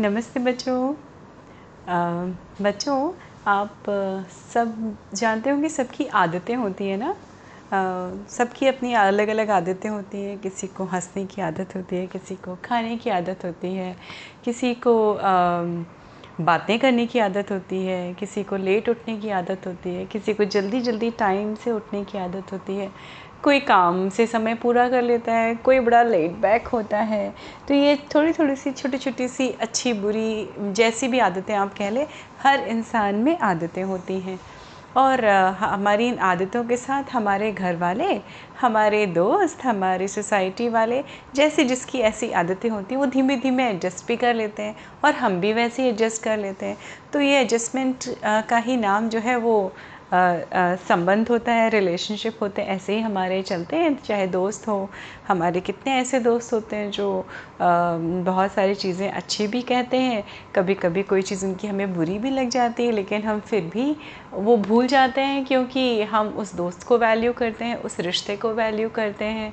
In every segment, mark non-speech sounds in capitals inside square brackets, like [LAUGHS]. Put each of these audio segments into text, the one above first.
नमस्ते बच्चों। बच्चों, आप सब जानते होंगे, सबकी आदतें होती हैं ना? सबकी अपनी अलग अलग आदतें होती हैं। किसी को हंसने की आदत होती है, किसी को खाने की आदत होती है, किसी को बातें करने की आदत होती है, किसी को लेट उठने की आदत होती है, किसी को जल्दी जल्दी टाइम से उठने की आदत होती है। कोई काम से समय पूरा कर लेता है, कोई बड़ा लेट बैक होता है तो ये थोड़ी थोड़ी सी छोटी छोटी सी अच्छी, बुरी जैसी भी आदतें आप कह लें, हर इंसान में आदतें होती हैं। और हमारी इन आदतों के साथ हमारे घर वाले, हमारे दोस्त, हमारे सोसाइटी वाले, जैसे जिसकी ऐसी आदतें होती हैं, वो धीमे धीमे एडजस्ट भी कर लेते हैं और हम भी वैसे ही एडजस्ट कर लेते हैं। तो ये एडजस्टमेंट का ही नाम जो है वो संबंध होता है रिलेशनशिप होते हैं, ऐसे ही हमारे चलते हैं। चाहे दोस्त हो, हमारे कितने ऐसे दोस्त होते हैं जो बहुत सारी चीज़ें अच्छी भी कहते हैं। कभी कभी कोई चीज़ उनकी हमें बुरी भी लग जाती है, लेकिन हम फिर भी वो भूल जाते हैं क्योंकि हम उस दोस्त को वैल्यू करते हैं, उस रिश्ते को वैल्यू करते हैं।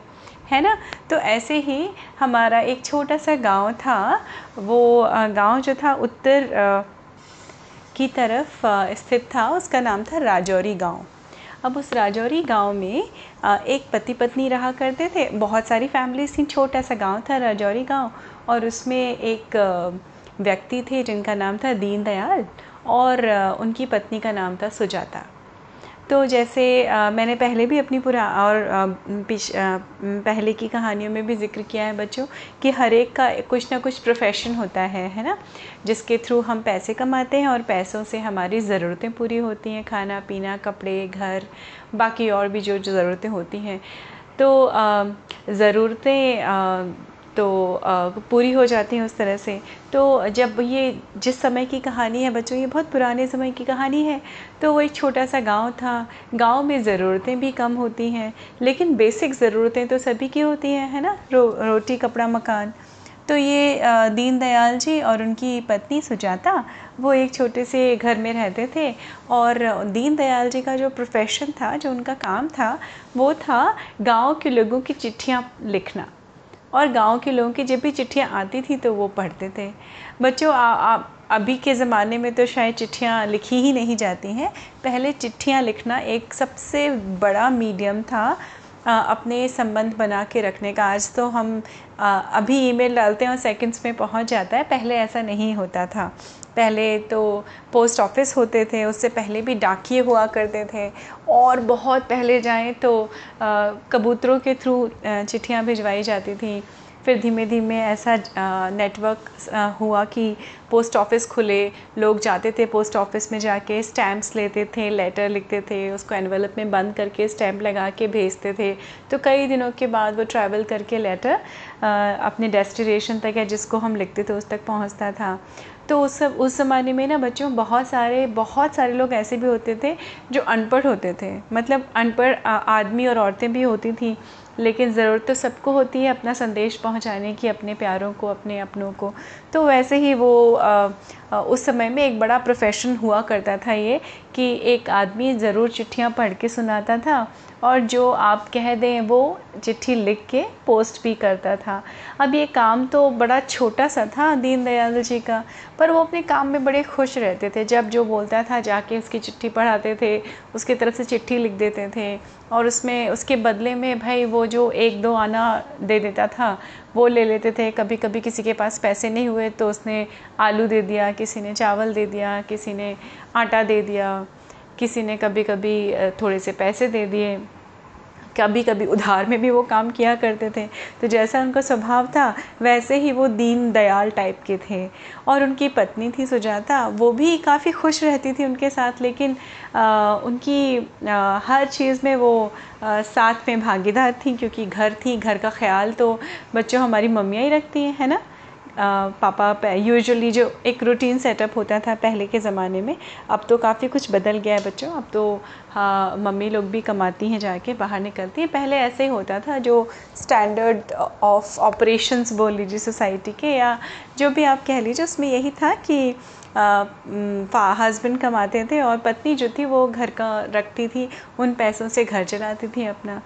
है ना? तो ऐसे ही हमारा एक छोटा सा गाँव था, वो गाँव जो था उत्तर की तरफ़ स्थित था। उसका नाम था राजौरी गाँव। अब उस राजौरी गाँव में एक पति पत्नी रहा करते थे। बहुत सारी फैमिलीज़ थी। छोटा सा गाँव था राजौरी गाँव और उसमें एक व्यक्ति थे जिनका नाम था दीनदयाल और उनकी पत्नी का नाम था सुजाता। तो जैसे मैंने पहले भी अपनी पूरा, और पिछ पहले की कहानियों में भी ज़िक्र किया है बच्चों, कि हर एक का कुछ ना कुछ प्रोफेशन होता है है ना? जिसके थ्रू हम पैसे कमाते हैं और पैसों से हमारी ज़रूरतें पूरी होती हैं, खाना, पीना, कपड़े, घर, बाकी और भी जो ज़रूरतें होती हैं। तो ज़रूरतें तो पूरी हो जाती हैं उस तरह से। तो जब ये जिस समय की कहानी है, बच्चों, ये बहुत पुराने समय की कहानी है तो वो एक छोटा सा गाँव था। गाँव में ज़रूरतें भी कम होती हैं, लेकिन बेसिक ज़रूरतें तो सभी की होती हैं, है ना? रो, रोटी, कपड़ा, मकान। तो ये दीनदयाल जी और उनकी पत्नी सुजाता, वो एक छोटे से घर में रहते थे और दीनदयाल जी का जो प्रोफेशन था, जो उनका काम था, वो था गाँव के लोगों की चिट्ठियाँ लिखना। और गाँव के लोगों की जब भी चिट्ठियाँ आती थी तो वो पढ़ते थे। बच्चों आ, आ, अभी के ज़माने में तो शायद चिट्ठियाँ लिखी ही नहीं जाती हैं। पहले चिट्ठियाँ लिखना एक सबसे बड़ा मीडियम था अपने संबंध बना के रखने का। आज तो हम अभी ईमेल डालते हैं और सेकंड्स में पहुँच जाता है। पहले ऐसा नहीं होता था। पहले तो पोस्ट ऑफ़िस होते थे, उससे पहले भी डाकिए हुआ करते थे। और बहुत पहले जाएँ तो कबूतरों के थ्रू चिट्ठियाँ भिजवाई जाती थी। फिर धीमे धीमे ऐसा नेटवर्क हुआ कि पोस्ट ऑफ़िस खुले। लोग जाते थे पोस्ट ऑफ़िस में जाके स्टैम्प्स लेते थे लेटर लिखते थे, उसको एनवेलप में बंद करके स्टैम्प लगा के भेजते थे। तो कई दिनों के बाद वो ट्रैवल करके लेटर अपने डेस्टिनेशन तक या जिसको हम लिखते थे उस तक पहुँचता था। तो उस सब उस ज़माने में ना बच्चों बहुत सारे बहुत सारे लोग ऐसे भी होते थे जो अनपढ़ होते थे। मतलब अनपढ़ आदमी और औरतें भी होती थी लेकिन ज़रूरत तो सबको होती है अपना संदेश पहुँचाने की अपने प्यारों को अपने अपनों को। तो वैसे ही वो आ, आ, उस समय में एक बड़ा प्रोफेशन हुआ करता था ये कि एक आदमी ज़रूर चिट्ठियाँ पढ़ के सुनाता था और जो आप कह दें वो चिट्ठी लिख के पोस्ट भी करता था। अब ये काम तो बड़ा छोटा सा था दीनदयाल जी का, पर वो अपने काम में बड़े खुश रहते थे। जब जो बोलता था, जाके उसकी चिट्ठी पढ़ाते थे, उसकी तरफ़ से चिट्ठी लिख देते थे और उसमें, उसके बदले में भाई वो जो एक दो आना दे देता था, वो ले लेते थे। कभी कभी किसी के पास पैसे नहीं हुए तो उसने आलू दे दिया, किसी ने चावल दे दिया, किसी ने आटा दे दिया। किसी ने कभी कभी थोड़े से पैसे दे दिए कभी कभी उधार में भी वो काम किया करते थे। तो जैसा उनका स्वभाव था वैसे ही वो दीन दयाल टाइप के थे। और उनकी पत्नी थी सुजाता वो भी काफ़ी खुश रहती थी उनके साथ लेकिन आ, उनकी आ, हर चीज़ में वो आ, साथ में भागीदार थी क्योंकि घर थी घर का ख्याल तो बच्चों हमारी मम्मियाँ ही रखती हैं है ना? पापा यूजुअली जो एक रूटीन सेटअप होता था पहले के ज़माने में, अब तो काफ़ी कुछ बदल गया है बच्चों। अब तो हाँ मम्मी लोग भी कमाती हैं जाके, बाहर निकलती हैं। पहले ऐसे ही होता था जो स्टैंडर्ड ऑफ़ ऑपरेशंस बोल लीजिए सोसाइटी के, या जो भी आप कह लीजिए, उसमें यही था कि हस्बैंड कमाते थे और पत्नी जो थी वो घर का रखती थी, उन पैसों से घर चलाती थी अपना।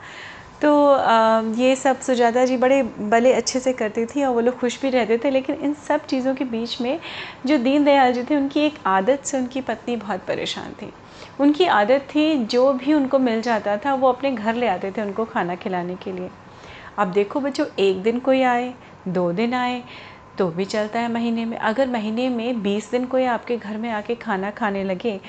तो ये सब सुजाता जी बड़े भले अच्छे से करती थी और वो लोग खुश भी रहते थे, लेकिन इन सब चीज़ों के बीच में जो दीनदयाल जी थे, उनकी एक आदत से उनकी पत्नी बहुत परेशान थी। उनकी आदत थी जो भी उनको मिल जाता था, वो अपने घर ले आते थे उनको खाना खिलाने के लिए। अब देखो बच्चों, एक दिन कोई आए, दो दिन आए तो भी चलता है महीने में। अगर महीने में बीस दिन कोई आपके घर में आके खाना खाने लगे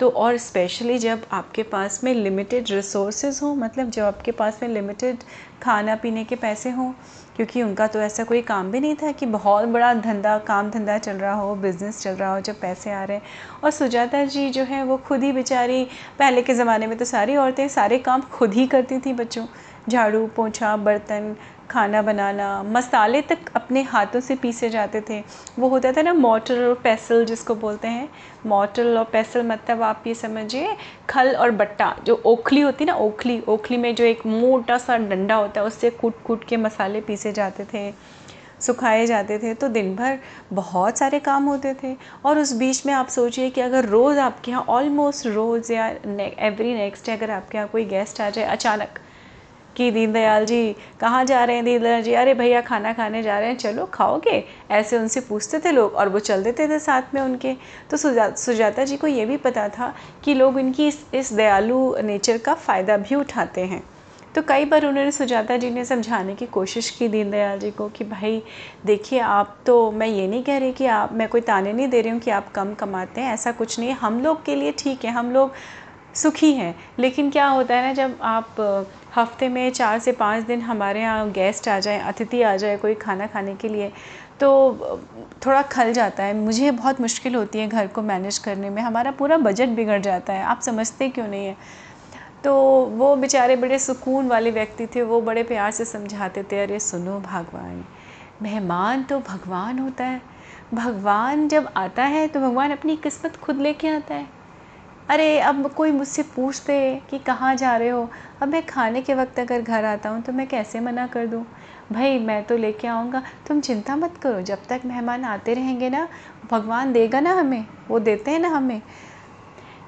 तो और स्पेशली जब आपके पास में लिमिटेड रिसोर्सेज हो मतलब जब आपके पास में लिमिटेड खाना पीने के पैसे हों, क्योंकि उनका तो ऐसा कोई काम भी नहीं था कि बहुत बड़ा धंधा, काम धंधा चल रहा हो बिज़नेस चल रहा हो, जब पैसे आ रहे हैं। और सुजाता जी जो है, वो खुद ही बेचारी, पहले के ज़माने में तो सारी औरतें सारे काम खुद ही करती थी बच्चों। झाड़ू, पोछा, बर्तन खाना बनाना, मसाले तक अपने हाथों से पीसे जाते थे। वो होता था ना मोटर और पैसल जिसको बोलते हैं। मोटर और पैसल मतलब आप ये समझिए, खल और बट्टा, जो ओखली होती ना ओखली ओखली में जो एक मोटा सा डंडा होता है, उससे कूट कूट के मसाले पीसे जाते थे, सुखाए जाते थे तो दिन भर बहुत सारे काम होते थे। और उस बीच में आप सोचिए कि अगर रोज़ आपके यहाँ ऑलमोस्ट रोज़ या एवरी नेक्स्ट डे अगर आपके यहाँ कोई गेस्ट आ जाए, अचानक कि दीनदयाल जी कहाँ जा रहे हैं दीनदयाल जी? अरे भैया खाना खाने जा रहे हैं। चलो खाओगे? ऐसे उनसे पूछते थे लोग और वो चल देते थे साथ में उनके। तो सुजा सुजाता जी को ये भी पता था कि लोग इनकी इस, इस दयालु नेचर का फ़ायदा भी उठाते हैं। तो कई बार उन्होंने सुजाता जी ने समझाने की कोशिश की दीनदयाल जी को कि भाई देखिए आप तो मैं ये नहीं कह रही कि आप मैं कोई ताने नहीं दे रही हूँ कि आप कम कमाते हैं। ऐसा कुछ नहीं हम लोग के लिए ठीक है। हम लोग सुखी हैं। लेकिन क्या होता है ना, जब आप हफ़्ते में चार से पाँच दिन हमारे यहाँ गेस्ट आ जाए, अतिथि आ जाए कोई खाना खाने के लिए तो थोड़ा खल जाता है। मुझे बहुत मुश्किल होती है घर को मैनेज करने में। हमारा पूरा बजट बिगड़ जाता है। आप समझते क्यों नहीं है? तो वो बेचारे बड़े सुकून वाले व्यक्ति थे। वो बड़े प्यार से समझाते थे, अरे, सुनो भगवान, मेहमान तो भगवान होता है। भगवान जब आता है तो भगवान अपनी किस्मत खुद लेके आता है। अरे, अब कोई मुझसे पूछते कि कहाँ जा रहे हो? अब मैं खाने के वक्त अगर घर आता हूँ तो मैं कैसे मना कर दूँ? भाई, मैं तो लेके आऊँगा। तुम चिंता मत करो, जब तक मेहमान आते रहेंगे ना, भगवान देगा ना हमें, वो देते हैं ना हमें।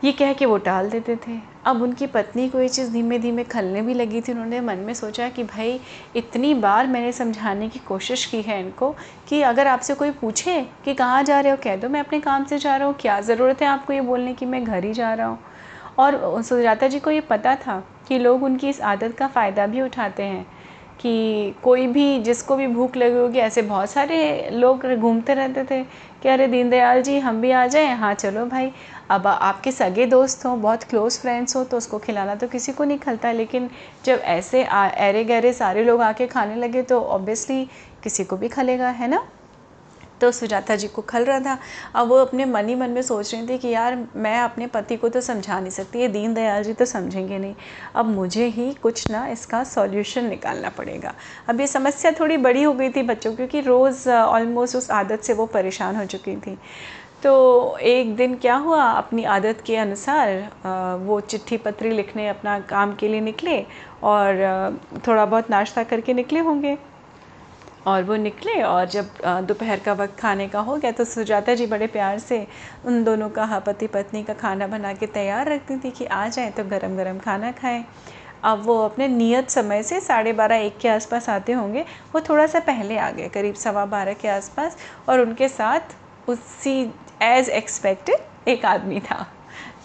ये कह के वो टाल देते थे। अब उनकी पत्नी को ये चीज़ धीमे धीमे खलने भी लगी थी। उन्होंने मन में सोचा कि भाई, इतनी बार मैंने समझाने की कोशिश की है इनको कि अगर आपसे कोई पूछे कि कहाँ जा रहे हो, कह दो, मैं अपने काम से जा रहा हूँ, क्या ज़रूरत है आपको ये बोलने की? मैं घर ही जा रहा हूँ। और सुजाता जी को ये पता था कि लोग उनकी इस आदत का फ़ायदा भी उठाते हैं कि कोई भी, जिसको भी भूख लगी होगी, ऐसे बहुत सारे लोग घूमते रहते थे कि, अरे दीनदयाल जी, हम भी आ जाएँ? हाँ चलो भाई। अब आपके सगे दोस्त हों, बहुत क्लोज़ फ्रेंड्स हो तो उसको खिलाना तो किसी को नहीं खलता, लेकिन जब ऐसे अरे गहरे सारे लोग आके खाने लगे तो ऑब्वियसली किसी को भी खलेगा, है ना? तो सुजाता जी को खल रहा था। अब वो अपने मन ही मन में सोच रही थी कि यार, मैं अपने पति को तो समझा नहीं सकती, ये दीन दयाल जी तो समझेंगे नहीं। अब मुझे ही कुछ ना इसका सॉल्यूशन निकालना पड़ेगा। अब ये समस्या थोड़ी बड़ी हो गई थी बच्चों, क्योंकि रोज़ ऑलमोस्ट उस आदत से वो परेशान हो चुकी थी। तो एक दिन क्या हुआ? अपनी आदत के अनुसार वो चिट्ठी पत्री लिखने, अपना काम के लिए निकले और थोड़ा बहुत नाश्ता करके निकले होंगे। और वो निकले और जब दोपहर का वक्त खाने का हो गया तो सुजाता जी बड़े प्यार से उन दोनों का हाँ पति पत्नी का खाना बना के तैयार रखती थी कि आ जाए तो गरम गरम खाना खाएँ। अब वो अपने नियत समय से साढ़े बारह, एक के आसपास आते होंगे। वो थोड़ा सा पहले आ गए, करीब सवा बारह के आसपास और उनके साथ उसी एज़ एक्सपेक्टेड एक आदमी था।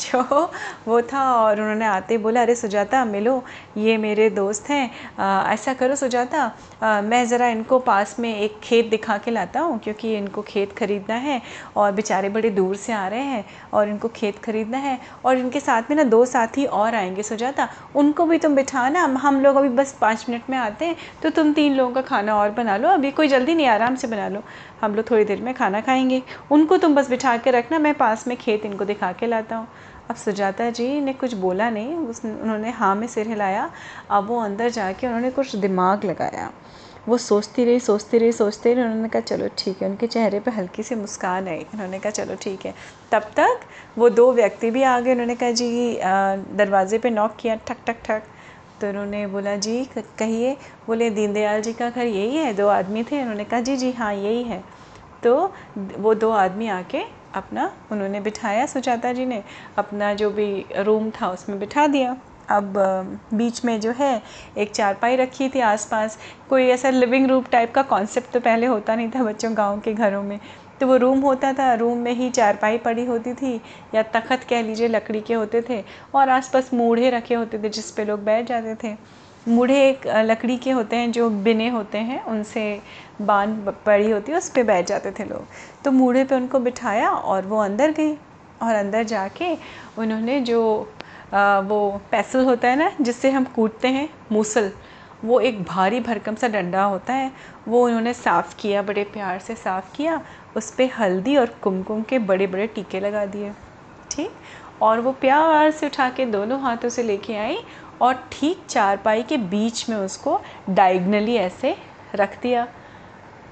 जो वो था और उन्होंने आते बोला अरे सुजाता मिलो ये मेरे दोस्त हैं। ऐसा करो सुजाता आ, मैं ज़रा इनको पास में एक खेत दिखा के लाता हूँ क्योंकि इनको खेत ख़रीदना है और बेचारे बड़े दूर से आ रहे हैं और इनको खेत ख़रीदना है। और इनके साथ में ना दो साथी और आएँगे सुजाता। उनको भी तुम बिठाना हम लोग अभी बस पाँच मिनट में आते हैं तो तुम तीन लोगों का खाना और बना लो। अभी कोई जल्दी नहीं आराम से बना लो। हम लोग थोड़ी देर में खाना खाएँगे। उनको तुम बस बिठा के रखना मैं पास में खेत इनको दिखा के लाता हूँ। अब सुजाता जी ने कुछ बोला नहीं उस उन्होंने हाँ में सिर हिलाया, अब वो अंदर जाके उन्होंने कुछ दिमाग लगाया। वो सोचती रही सोचती रही, सोचते रही उन्होंने कहा, चलो ठीक है। उनके चेहरे पे हल्की सी मुस्कान आई। उन्होंने कहा, चलो ठीक है। तब तक वो दो व्यक्ति भी आ गए। उन्होंने कहा, जी दरवाजे पे नॉक किया, ठक ठक ठक। तो उन्होंने बोला, जी कहिए। बोले, दीनदयाल जी का घर यही है? दो आदमी थे? उन्होंने कहा, जी जी हाँ यही है। तो वो दो आदमी आके अपना उन्होंने बिठाया सुजाता जी ने। अपना जो भी रूम था उसमें बिठा दिया। अब बीच में जो है, एक चारपाई रखी थी आसपास। कोई ऐसा लिविंग रूम टाइप का कॉन्सेप्ट तो पहले होता नहीं था बच्चों गाँव के घरों में। तो वो रूम होता था रूम में ही चारपाई पड़ी होती थी, या तखत कह लीजिए लकड़ी के होते थे, और आसपास मूढ़े रखे होते थे जिस पे लोग बैठ जाते थे। मूढ़े एक लकड़ी के होते हैं जो बिने होते हैं उनसे बाँध पड़ी होती है उस पर बैठ जाते थे लोग। तो मूढ़े पे उनको बिठाया और वो अंदर गई और अंदर जाके उन्होंने जो आ, वो पैसल होता है ना जिससे हम कूटते हैं मूसल वो एक भारी भरकम सा डंडा होता है वो उन्होंने साफ़ किया बड़े प्यार से साफ़ किया उस पर हल्दी और कुमकुम के बड़े बड़े टीके लगा दिए ठीक? और वो प्यार से उठा के दोनों हाथों से लेके आई और ठीक चारपाई के बीच में उसको डायगनली ऐसे रख दिया।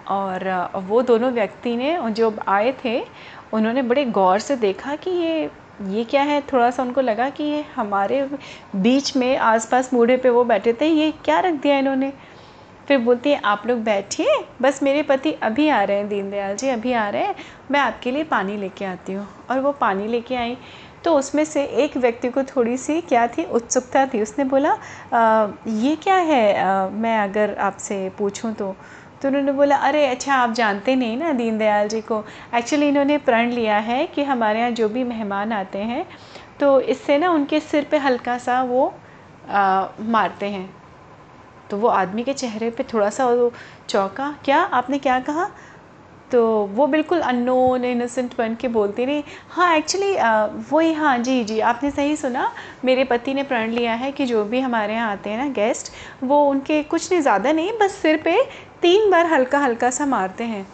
और वो दोनों व्यक्ति ने जो आए थे, उन्होंने बड़े गौर से देखा कि ये ये क्या है? थोड़ा सा उनको लगा कि ये हमारे बीच में आसपास मूढ़े पे वो बैठे थे, ये क्या रख दिया इन्होंने? फिर बोलती है, आप लोग बैठिए, बस मेरे पति अभी आ रहे हैं, दीनदयाल जी अभी आ रहे हैं, मैं आपके लिए पानी लेके आती हूँ। और वो पानी लेके आई। तो उसमें से एक व्यक्ति को थोड़ी सी क्या थी? उत्सुकता थी। उसने बोला आ, ये क्या है? आ, मैं अगर आपसे पूछूँ तो। तो उन्होंने बोला अरे अच्छा आप जानते नहीं ना दीनदयाल जी को। एक्चुअली इन्होंने प्रण लिया है कि हमारे यहाँ जो भी मेहमान आते हैं तो इससे ना उनके सिर पे हल्का सा वो आ, मारते हैं। तो वो आदमी के चेहरे पे थोड़ा सा वो चौका क्या? आपने क्या कहा? तो वो बिल्कुल अननोन इनोसेंट बन के बोलती रही। हाँ एक्चुअली वही हाँ जी जी आपने सही सुना। मेरे पति ने प्रण लिया है कि जो भी हमारे यहाँ आते हैं ना गेस्ट वो उनके कुछ नहीं ज़्यादा नहीं बस सिर पे तीन बार हल्का हल्का सा मारते हैं।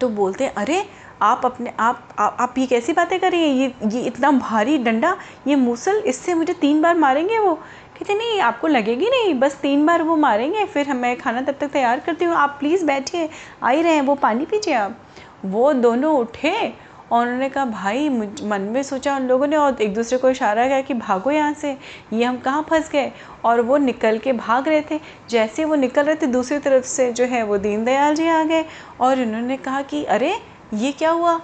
तो बोलते हैं अरे आप अपने आप आ, आप ये कैसी बातें कर रही हैं? ये ये इतना भारी डंडा ये मूसल इससे मुझे तीन बार मारेंगे वो? कहते नहीं आपको लगेगी नहीं? बस तीन बार वो मारेंगे, फिर हम मैं खाना तब तक तैयार करती हूँ। आप प्लीज़ बैठिए। आ ही रहे हैं। वो पानी पीजिए आप। वो दोनों उठे और उन्होंने कहा, भाई मन में सोचा उन लोगों ने और एक दूसरे को इशारा किया कि भागो यहाँ से। ये हम कहाँ फंस गए? और वो निकल के भाग रहे थे। जैसे वो निकल रहे थे, दूसरी तरफ़ से जो है वो दीनदयाल जी आ गए और उन्होंने कहा कि, अरे, ये क्या हुआ?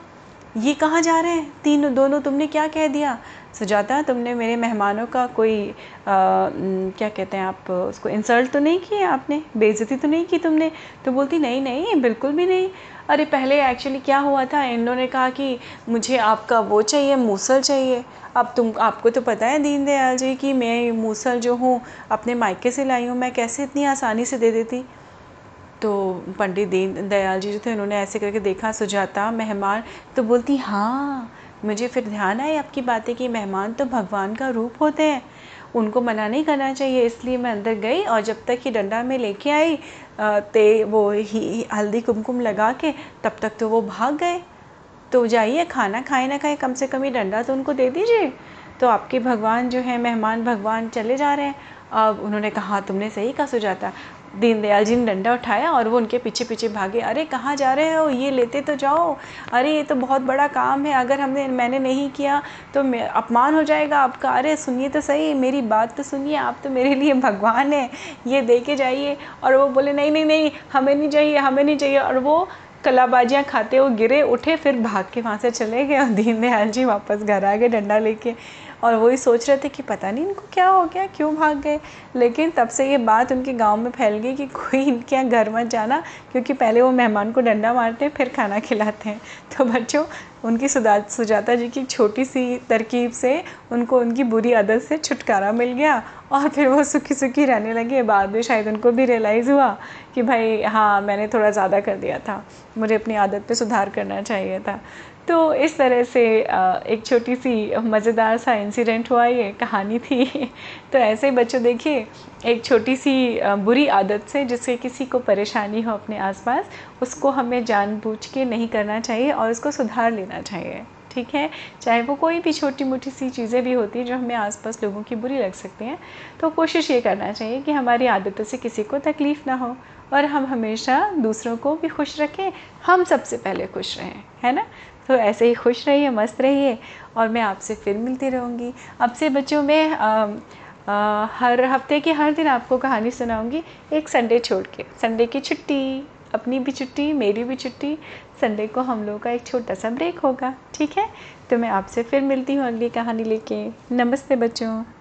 ये कहाँ जा रहे हैं? तीनों दोनों तुमने क्या कह दिया? सुजाता तुमने मेरे मेहमानों का कोई आ, क्या कहते हैं आप उसको इंसल्ट तो नहीं किया आपने? बेइज्जती तो नहीं की तुमने? तो बोलती नहीं नहीं बिल्कुल भी नहीं। अरे पहले एक्चुअली क्या हुआ था? इन्होंने कहा कि मुझे आपका वो चाहिए मूसल चाहिए। अब तुम आपको तो पता है दीनदयाल जी कि मैं मूसल जो हूँ अपने मायके से लाई हूँ मैं कैसे इतनी आसानी से दे देती? तो पंडित दीन दयाल जी जो थे उन्होंने ऐसे करके देखा सुजाता मेहमान तो बोलती हाँ मुझे फिर ध्यान आए आपकी बातें कि मेहमान तो भगवान का रूप होते हैं। उनको मना नहीं करना चाहिए इसलिए मैं अंदर गई और जब तक कि डंडा में लेके आई ते वो ही हल्दी कुमकुम लगा के तब तक तो वो भाग गए। तो जाइए खाना खाए ना खाए कम से कम ये डंडा तो उनको दे दीजिए। तो आपके भगवान जो है मेहमान भगवान चले जा रहे हैं। अब उन्होंने कहा हाँ, तुमने सही कहा सुजाता दीनदयाल जी ने डंडा उठाया और वो उनके पीछे पीछे भागे। अरे, कहाँ जा रहे हो? ये लेते तो जाओ। अरे, ये तो बहुत बड़ा काम है। अगर हमने, मैंने नहीं किया तो अपमान हो जाएगा आपका। अरे, सुनिए तो सही, मेरी बात तो सुनिए। आप तो मेरे लिए भगवान हैं। ये दे के जाइए। और वो बोले, नहीं नहीं नहीं, हमें नहीं चाहिए, हमें नहीं चाहिए। और वो कलाबाजियाँ खाते वो गिरे, उठे, फिर भाग के वहाँ से चले गए और दीनदयाल जी वापस घर आ गए डंडा लेके। और वही सोच रहे थे कि पता नहीं इनको क्या हो गया, क्यों भाग गए। लेकिन तब से ये बात उनके गाँव में फैल गई कि कोई इनके यहाँ घर मत जाना, क्योंकि पहले वो मेहमान को डंडा मारते हैं, फिर खाना खिलाते हैं। तो बच्चों, उनकी सुदा सुजाता जी की छोटी सी तरकीब से उनको, उनकी बुरी आदत से छुटकारा मिल गया और फिर वो सुखी सुखी रहने लगे। बाद में शायद उनको भी रियलाइज़ हुआ कि भाई हाँ मैंने थोड़ा ज़्यादा कर दिया था। मुझे अपनी आदत पे सुधार करना चाहिए था। तो इस तरह से एक छोटी सी मज़ेदार सा इंसिडेंट हुआ, ये कहानी थी। [LAUGHS] तो ऐसे ही बच्चों, देखिए, एक छोटी सी बुरी आदत से जिससे किसी को परेशानी हो अपने आसपास, उसको हमें जानबूझ के नहीं करना चाहिए और उसको सुधार लेना चाहिए। ठीक है? चाहे वो कोई भी छोटी मोटी सी चीज़ें भी होती हैं जो हमें आसपास लोगों की बुरी लग सकती हैं तो कोशिश ये करना चाहिए कि हमारी आदतों से किसी को तकलीफ़ ना हो और हम हमेशा दूसरों को भी खुश रखें। हम सबसे पहले खुश रहें, है ना? तो ऐसे ही खुश रहिए, मस्त रहिए और मैं आपसे फिर मिलती रहूँगी। अब से बच्चों, में हर हफ़्ते की हर दिन आपको कहानी सुनाऊँगी एक संडे छोड़ के, संडे की छुट्टी। अपनी भी छुट्टी, मेरी भी छुट्टी संडे को हम लोगों का एक छोटा सा ब्रेक होगा, ठीक है? तो मैं आपसे फिर मिलती हूँ अगली कहानी लेके। नमस्ते बच्चों।